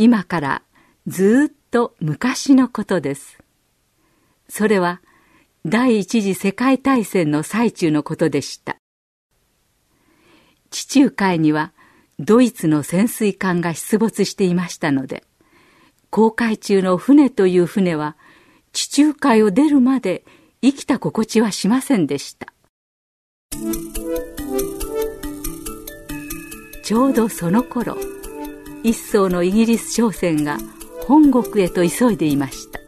今からずっと昔のことです。それは第一次世界大戦の最中のことでした。地中海にはドイツの潜水艦が出没していましたので、航海中の船という船は地中海を出るまで生きた心地はしませんでした。ちょうどその頃、一艘のイギリス商船が本国へと急いでいました。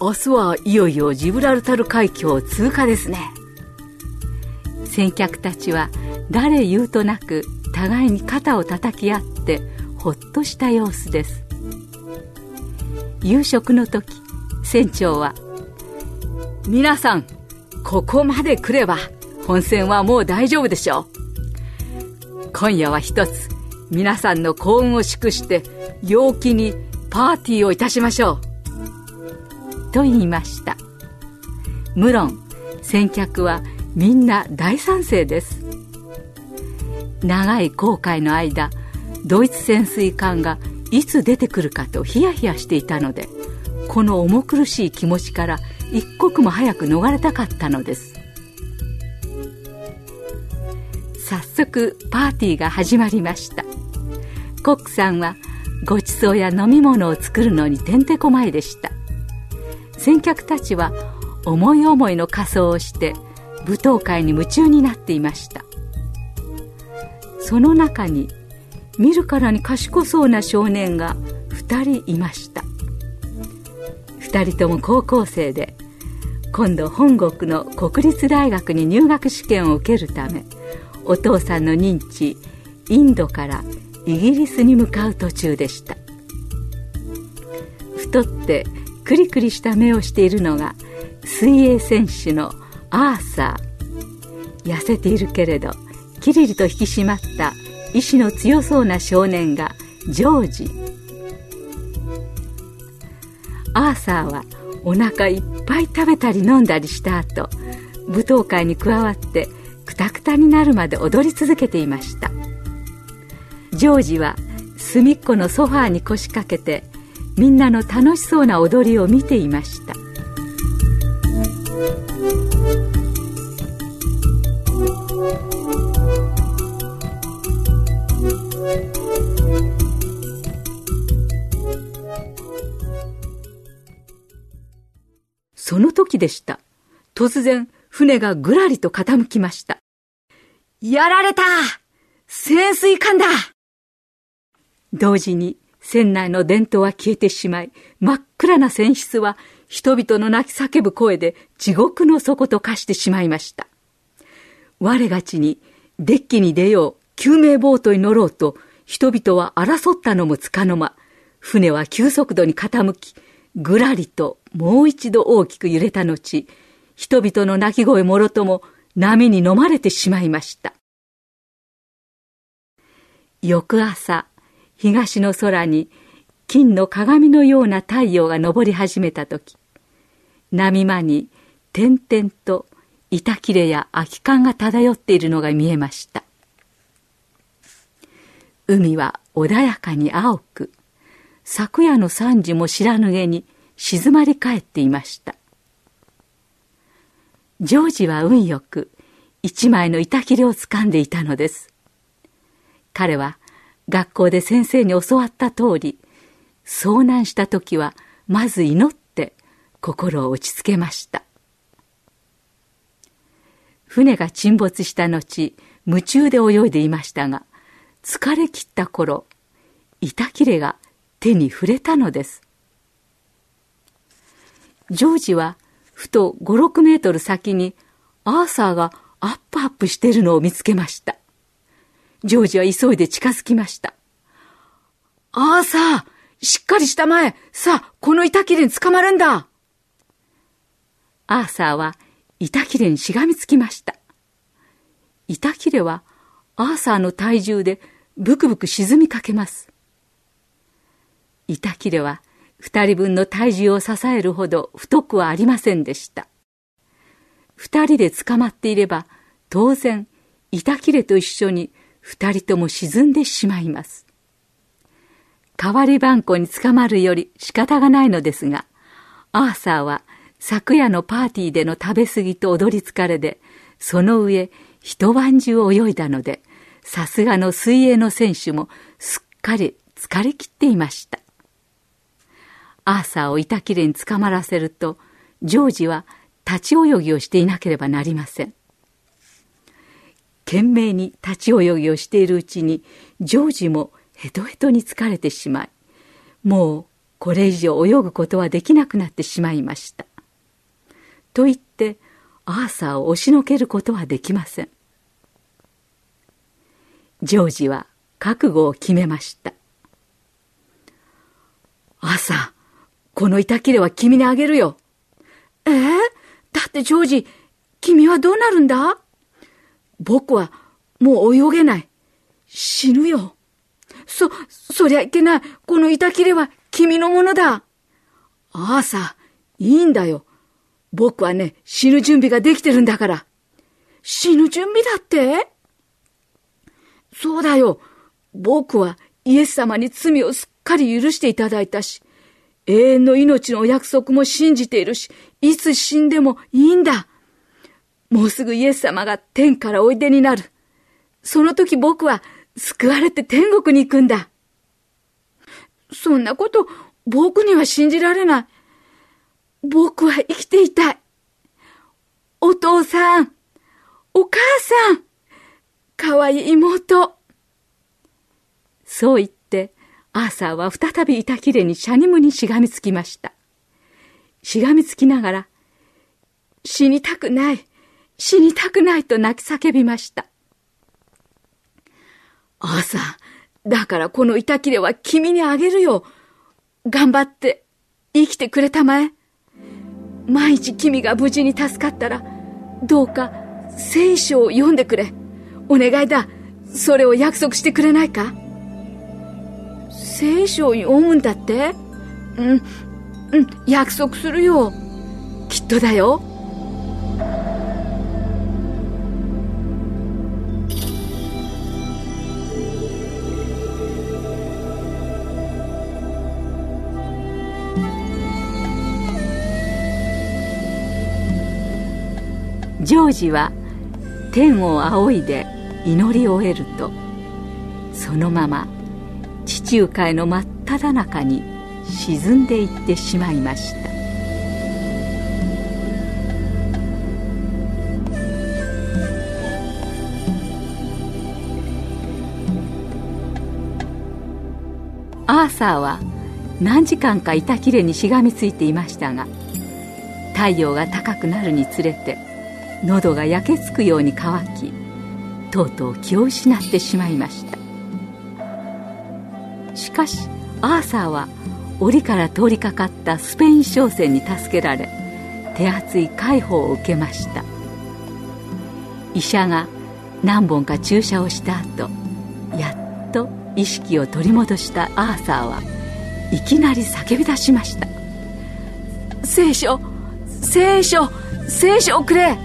明日はいよいよジブラルタル海峡を通過ですね。先客たちは誰言うとなく互いに肩を叩き合ってほっとした様子です。夕食の時船長は「皆さんここまで来れば本船はもう大丈夫でしょう。今夜は一つ皆さんの幸運を祝して陽気にパーティーをいたしましょう。と言いました。無論先客はみんな大賛成です。長い航海の間ドイツ潜水艦がいつ出てくるかとヒヤヒヤしていたのでこの重苦しい気持ちから一刻も早く逃れたかったのです。早速パーティーが始まりました。コックさんはごちそうや飲み物を作るのにてんてこまいでした。先客たちは思い思いの仮装をして舞踏会に夢中になっていました。その中に見るからに賢そうな少年が2人いました。2人とも高校生で今度本国の国立大学に入学試験を受けるためお父さんの認知インドからイギリスに向かう途中でした。太ってクリクリした目をしているのが水泳選手のアーサー。痩せているけれどキリリと引き締まった意志の強そうな少年がジョージ。アーサーはお腹いっぱい食べたり飲んだりした後舞踏会に加わってくたくたになるまで踊り続けていました。ジョージは隅っこのソファーに腰掛けてみんなの楽しそうな踊りを見ていました。その時でした。突然船がぐらりと傾きました。やられた潜水艦だ同時に船内の電灯は消えてしまい、真っ暗な船室は人々の泣き叫ぶ声で地獄の底と化してしまいました。我がちにデッキに出よう、救命ボートに乗ろうと、人々は争ったのもつかの間、船は急速度に傾き、ぐらりともう一度大きく揺れた後、人々の泣き声もろとも波に飲まれてしまいました。翌朝、東の空に金の鏡のような太陽が昇り始めた時、波間に点々と板切れや空き缶が漂っているのが見えました。海は穏やかに青く、昨夜の惨事も知らぬげに静まり返っていました。ジョージは運よく一枚の板切れを掴んでいたのです。彼は学校で先生に教わった通り、遭難した時はまず祈って心を落ち着けました。船が沈没した後、夢中で泳いでいましたが、疲れ切った頃、板切れが手に触れたのです。ジョージはふと5、6メートル先にアーサーがアップアップしているのを見つけました。ジョージは急いで近づきました。ああさあ、しっかりしたまえ。さあ、この板切れに捕まるんだ。アーサーは板切れにしがみつきました。板切れはアーサーの体重でブクブク沈みかけます。板切れは二人分の体重を支えるほど太くはありませんでした。二人で捕まっていれば当然板切れと一緒に二人とも沈んでしまいます。代わり番号に捕まるより仕方がないのですが、アーサーは昨夜のパーティーでの食べ過ぎと踊り疲れで、その上一晩中泳いだので、さすがの水泳の選手もすっかり疲れ切っていました。アーサーを板切れに捕まらせると、ジョージは立ち泳ぎをしていなければなりません。懸命に立ち泳ぎをしているうちに、ジョージもヘトヘトに疲れてしまい、もうこれ以上泳ぐことはできなくなってしまいました。と言って、アーサーを押しのけることはできません。ジョージは覚悟を決めました。アーサー、この板切れは君にあげるよ。えー、だってジョージ、君はどうなるんだ？僕はもう泳げない。死ぬよ。そ、そりゃいけない。この板切れは君のものだ。ああさ、いいんだよ。僕はね、死ぬ準備ができてるんだから。死ぬ準備だって？そうだよ。僕はイエス様に罪をすっかり許していただいたし、永遠の命のお約束も信じているし、いつ死んでもいいんだ。もうすぐイエス様が天からおいでになる。その時僕は救われて天国に行くんだ。そんなこと僕には信じられない。僕は生きていたい。お父さん、お母さん、かわいい妹。そう言って、アーサーは再び板切れにシャニムにしがみつきました。しがみつきながら、死にたくない、死にたくないと泣き叫びました。アーサー、だからこの板切れは君にあげるよ。頑張って生きてくれたまえ。毎日君が無事に助かったら、どうか聖書を読んでくれ。お願いだ。それを約束してくれないか聖書を読むんだって？うん、うん、約束するよ。きっとだよ。ジョージは天を仰いで祈り終えるとそのまま中海の真っ只中に沈んでいってしまいました。アーサーは何時間か板切れにしがみついていましたが太陽が高くなるにつれて喉が焼けつくように乾きとうとう気を失ってしまいました。かしアーサーは檻から通りかかったスペイン商船に助けられ手厚い介抱を受けました。医者が何本か注射をした後やっと意識を取り戻したアーサーはいきなり叫び出しました。聖書聖書聖書をくれ。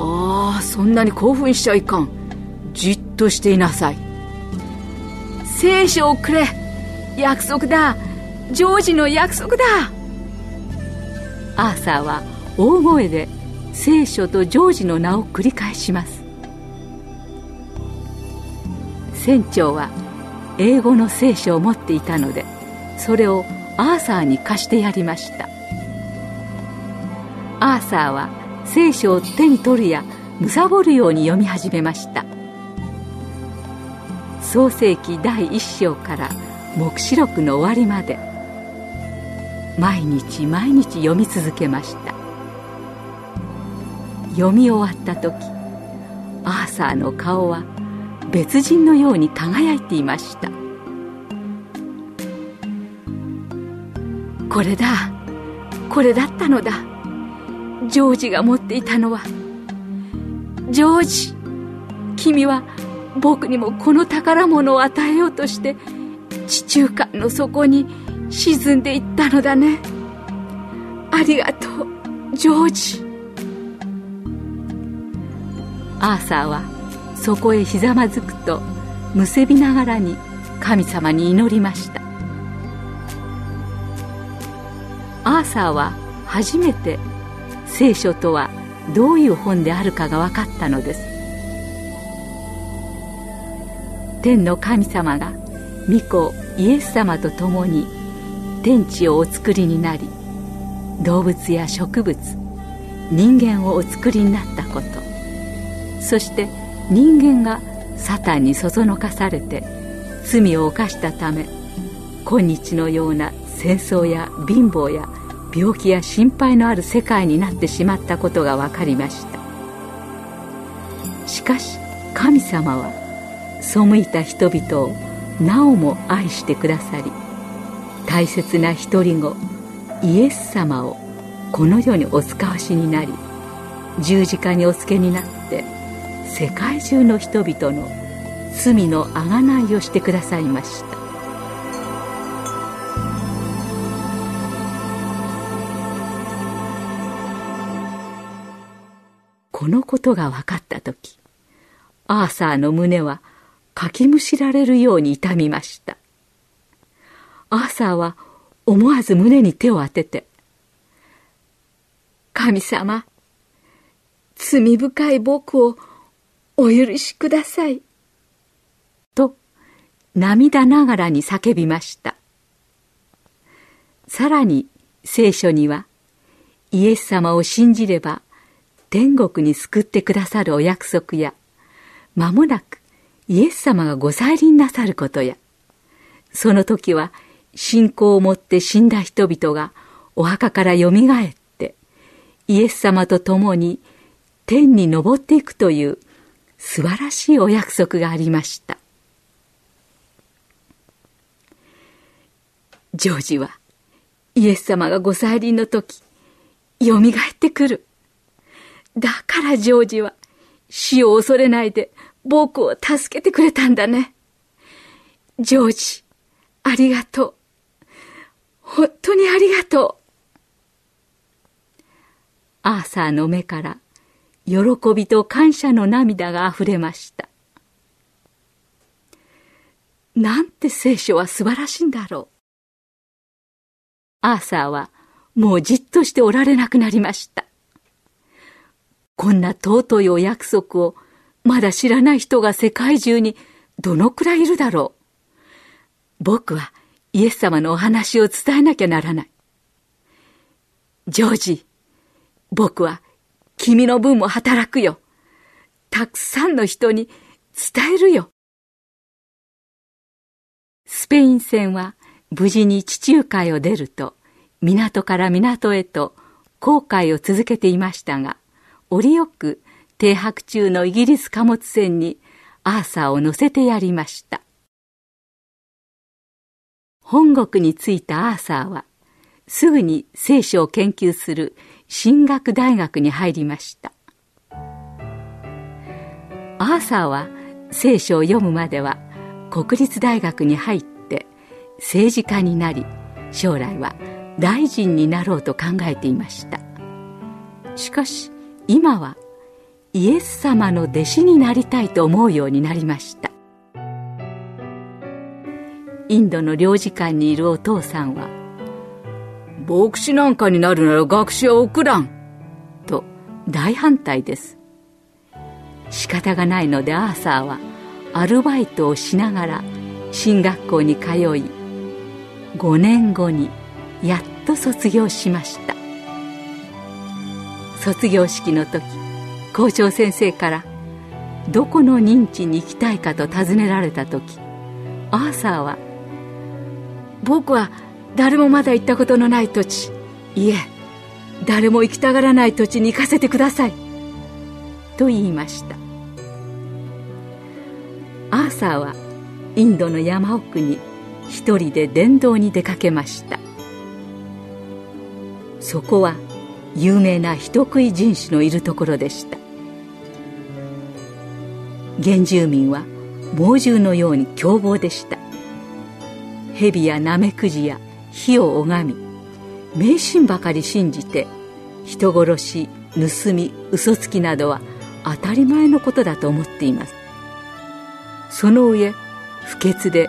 ああそんなに興奮しちゃいかん。じっとしていなさい。聖書をくれ。約束だ。ジョージの約束だ。アーサーは大声で聖書とジョージの名を繰り返します。船長は英語の聖書を持っていたのでそれをアーサーに貸してやりました。アーサーは聖書を手に取るや貪るように読み始めました。創世紀第一章から黙示録の終わりまで毎日毎日読み続けました。読み終わった時アーサーの顔は別人のように輝いていました。これだこれだったのだ。ジョージが持っていたのはジョージ君は僕にもこの宝物を与えようとして地中海の底に沈んでいったのだね。ありがとうジョージ。アーサーはそこへひざまずくとむせびながらに神様に祈りました。アーサーは初めて聖書とはどういう本であるかが分かったのです。天の神様が御子イエス様と共に天地をお作りになり動物や植物人間をお作りになったこと。そして人間がサタンにそそのかされて罪を犯したため今日のような戦争や貧乏や病気や心配のある世界になってしまったことが分かりました。しかし神様は背いた人々をなおも愛してくださり大切な独り子イエス様をこの世にお使わしになり十字架にお付けになって世界中の人々の罪のあがないをしてくださいました。このことが分かった時アーサーの胸はかきむしられるように痛みました。アーサーは思わず胸に手を当てて「神様罪深い僕をお許しください」と涙ながらに叫びました。さらに聖書にはイエス様を信じれば天国に救ってくださるお約束や間もなくイエス様がご再臨なさることやその時は信仰を持って死んだ人々がお墓からよみがえってイエス様と共に天に昇っていくという素晴らしいお約束がありました。ジョージはイエス様がご再臨の時よみがえってくる。だからジョージは死を恐れないで僕を助けてくれたんだね。ジョージ、ありがとう。本当にありがとう。アーサーの目から喜びと感謝の涙があふれました。なんて聖書は素晴らしいんだろう。アーサーはもうじっとしておられなくなりました。こんな尊いお約束をまだ知らない人が世界中にどのくらいいるだろう。僕はイエス様のお話を伝えなきゃならない。ジョージ、僕は君の分も働くよ。たくさんの人に伝えるよ。スペイン船は無事に地中海を出ると、港から港へと航海を続けていましたが、折よく停泊中のイギリス貨物船にアーサーを乗せてやりました。本国に着いたアーサーは、すぐに聖書を研究する神学大学に入りました。アーサーは聖書を読むまでは国立大学に入って政治家になり、将来は大臣になろうと考えていました。しかし、今はイエス様の弟子になりたいと思うようになりました。インドの領事館にいるお父さんは「牧師なんかになるなら学士は送らん」と大反対です。仕方がないのでアーサーはアルバイトをしながら進学校に通い5年後にやっと卒業しました。卒業式の時校長先生からどこの認知に行きたいかと尋ねられた時アーサーは「僕は誰もまだ行ったことのない土地。いえ誰も行きたがらない土地に行かせてください」と言いました。アーサーはインドの山奥に一人で伝道に出かけました。そこは有名な人食い人種のいるところでした。原住民は猛獣のように凶暴でした。蛇やナメクジや火を拝み迷信ばかり信じて人殺し盗み嘘つきなどは当たり前のことだと思っています。その上不潔で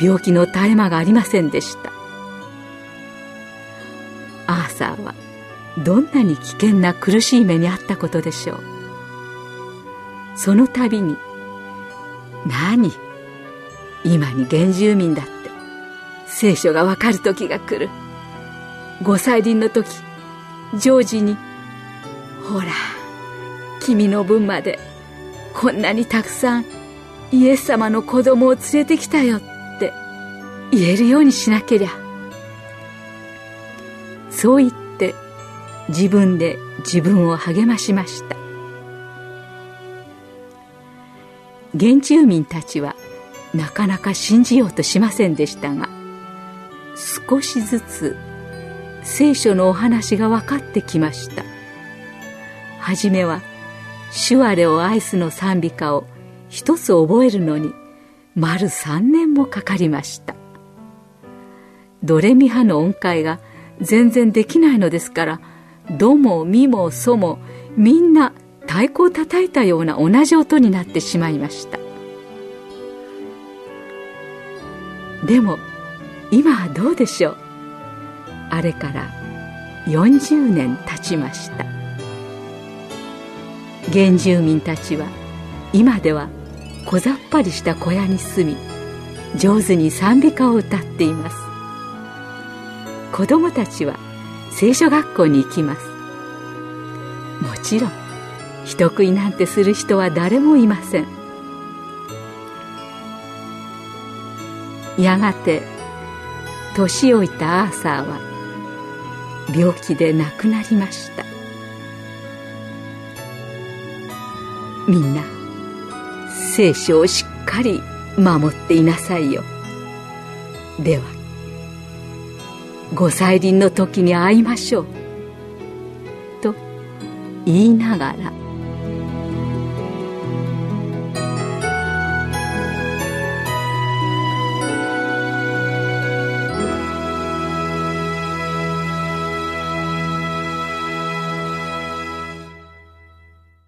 病気の絶え間がありませんでした。アーサーはどんなに危険な苦しい目にあったことでしょう。その度に「何今に原住民だって聖書がわかる時が来る」ご祭輪の時ジョージに「ほら君の分までこんなにたくさんイエス様の子供を連れてきたよ」って言えるようにしなけりゃ。そう言って自分で自分を励ましました。原住民たちはなかなか信じようとしませんでしたが少しずつ聖書のお話が分かってきました。初めは「主我を愛す」の賛美歌を一つ覚えるのに丸三年もかかりました。ドレミ派の音階が全然できないのですからドもミもソもみんな太鼓を叩いたような同じ音になってしまいました。でも今はどうでしょう？あれから40年経ちました。原住民たちは今では小ざっぱりした小屋に住み上手に賛美歌を歌っています。子供たちは聖書学校に行きます。もちろん人食いなんてする人は誰もいません。やがて年老いたアーサーは病気で亡くなりました。みんな聖書をしっかり守っていなさいよ。ではご再臨の時に会いましょう。と言いながら